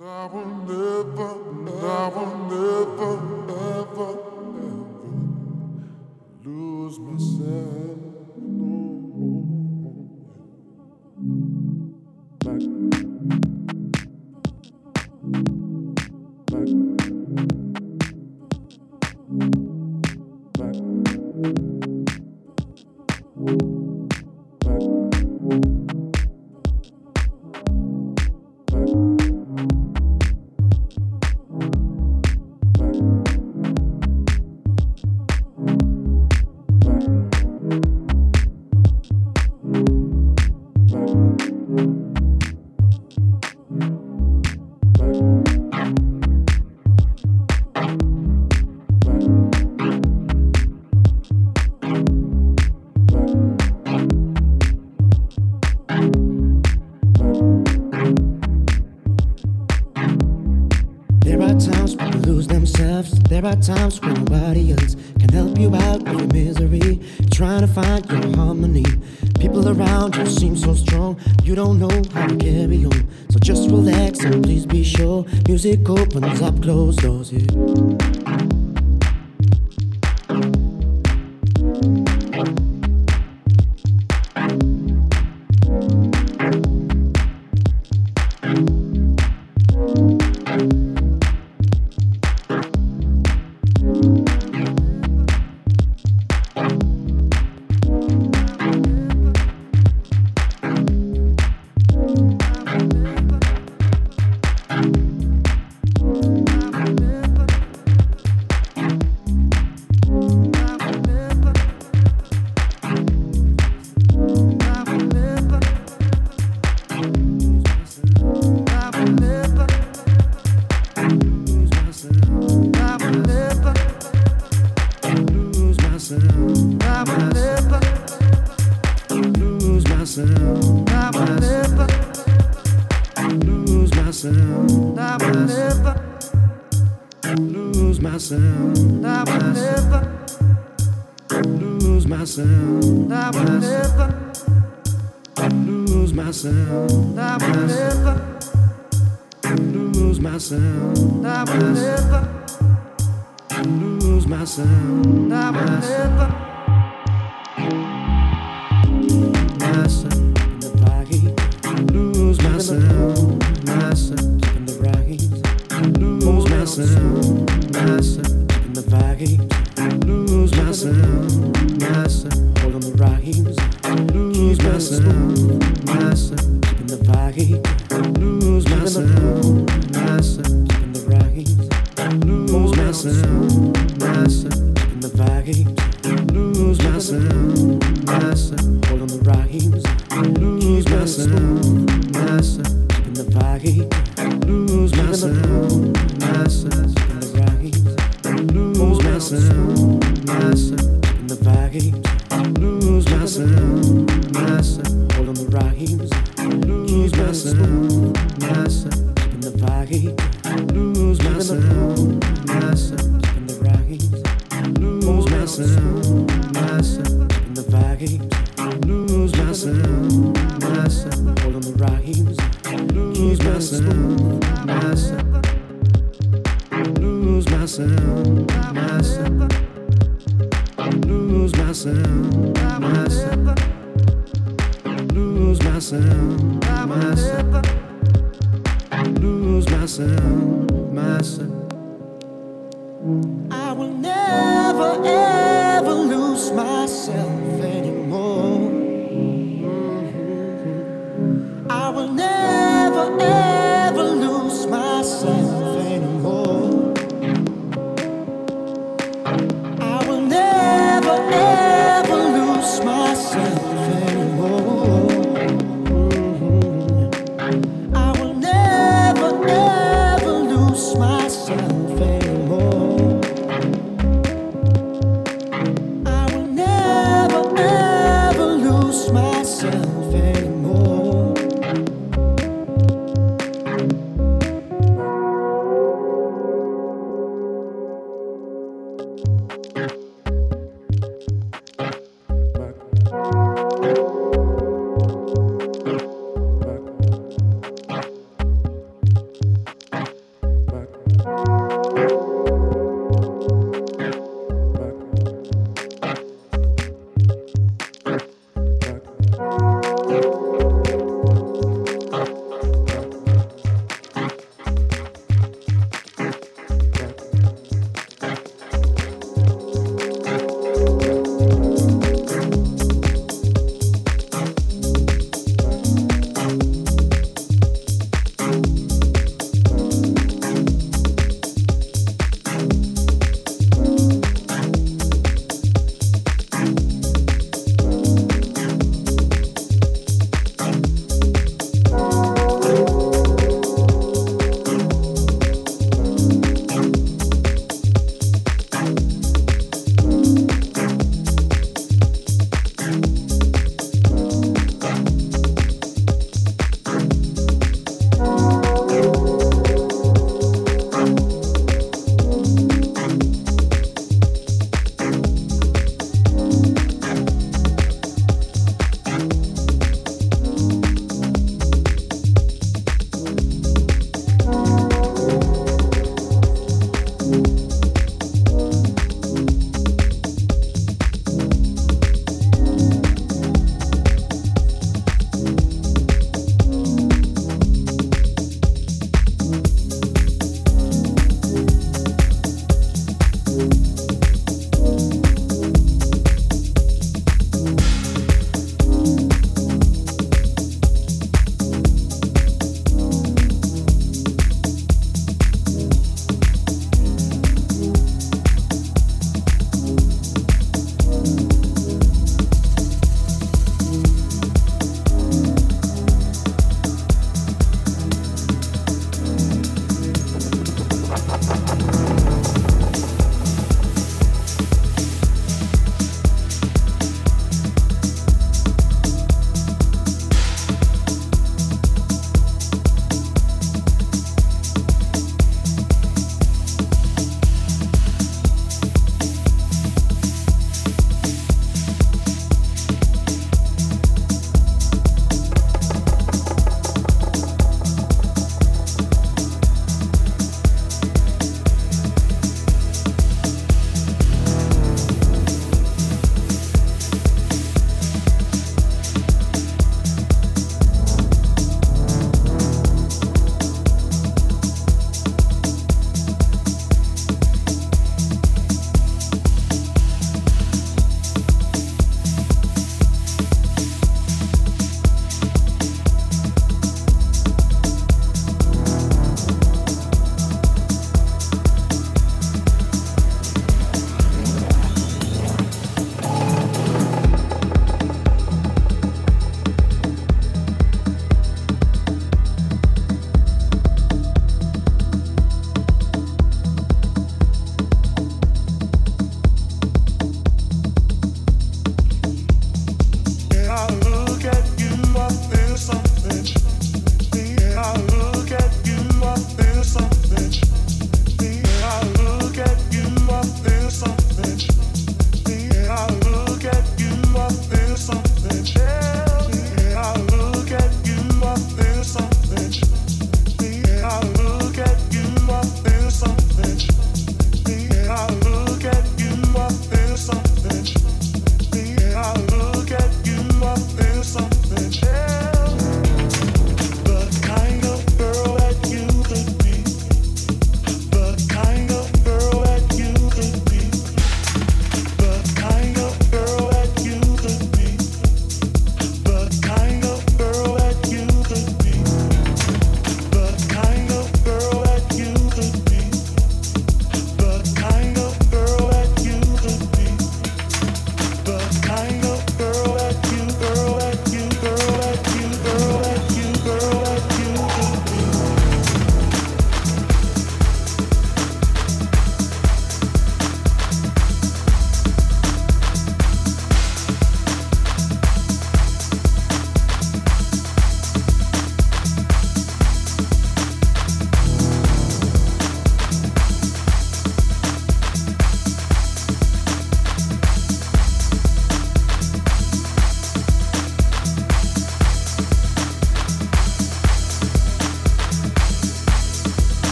I will never, I will never, ever, ever lose myself.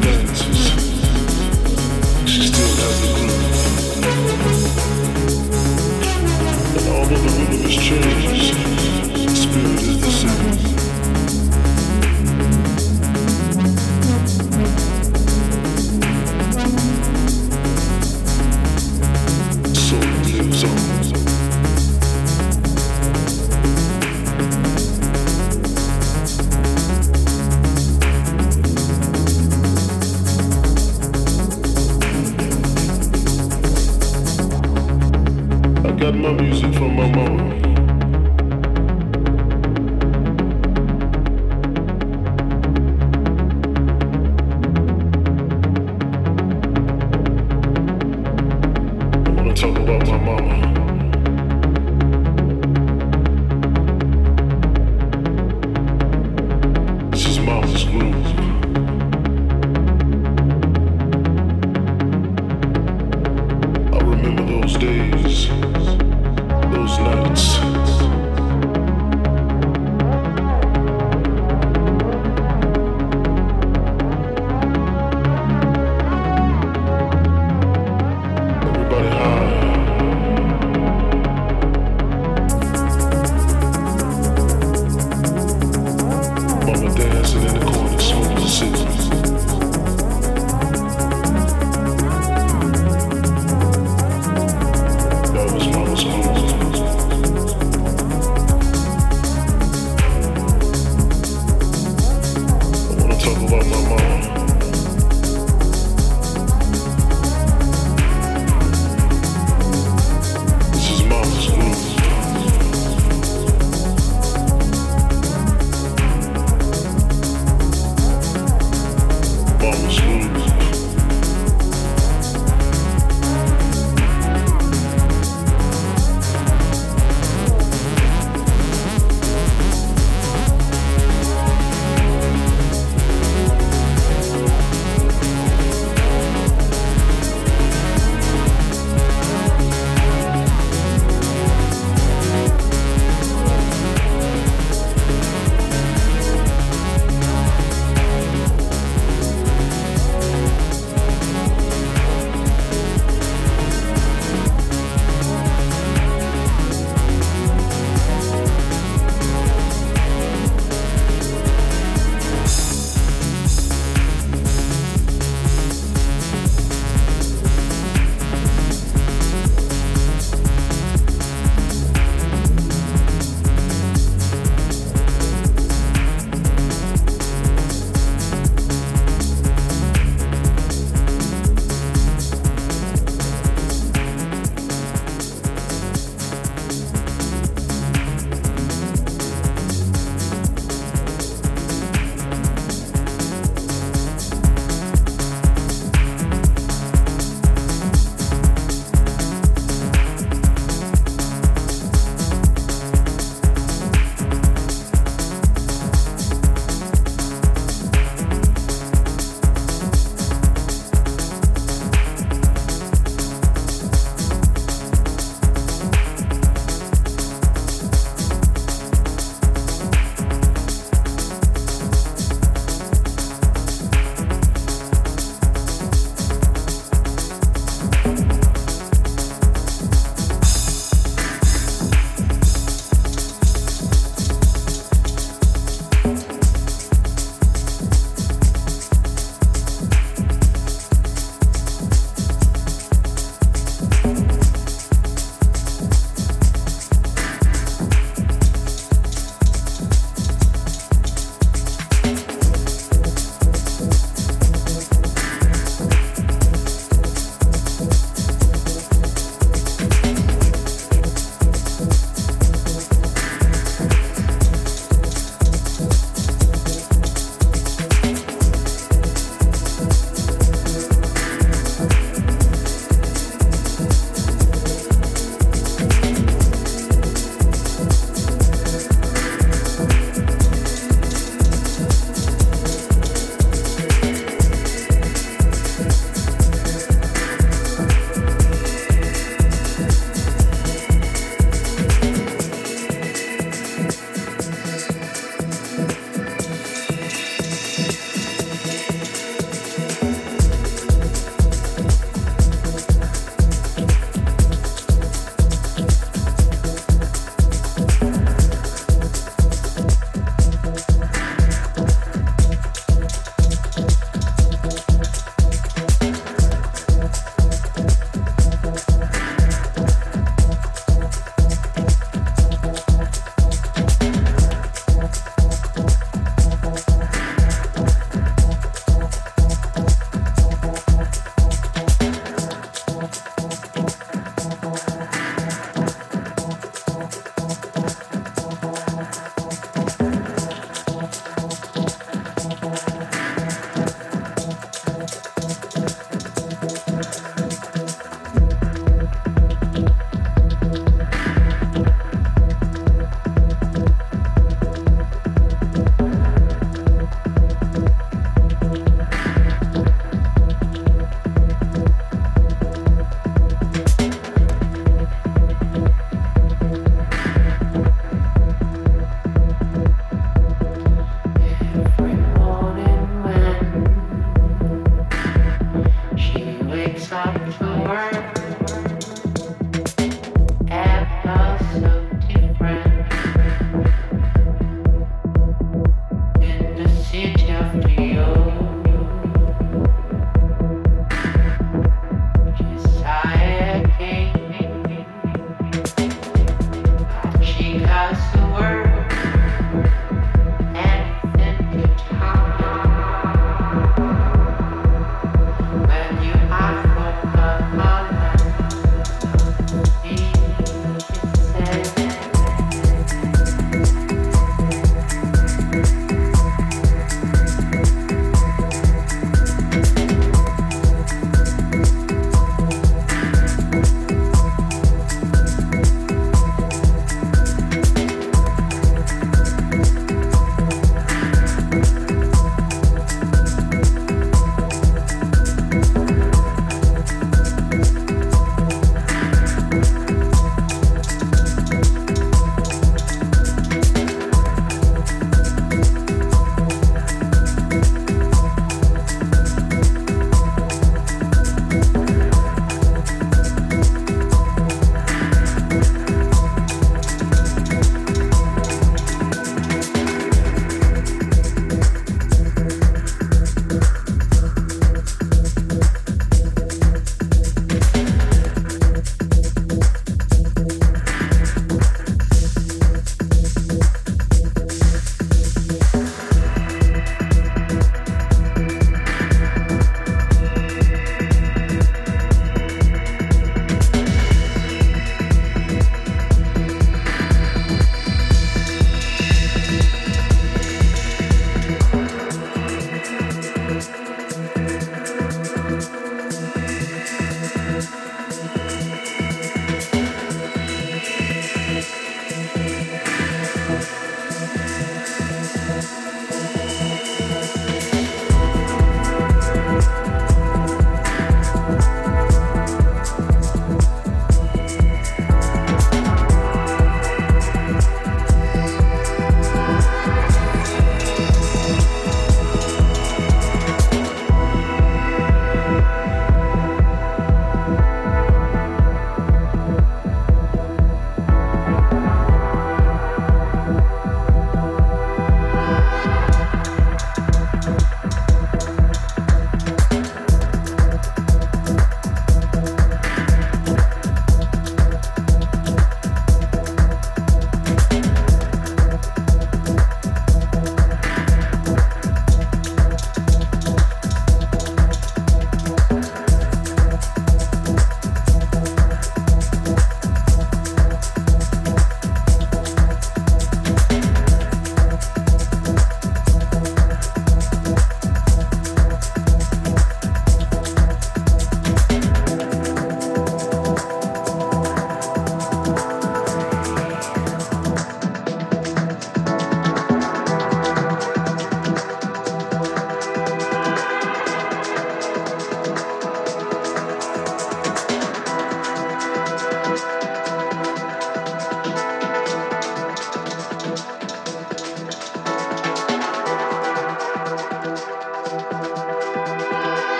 dances.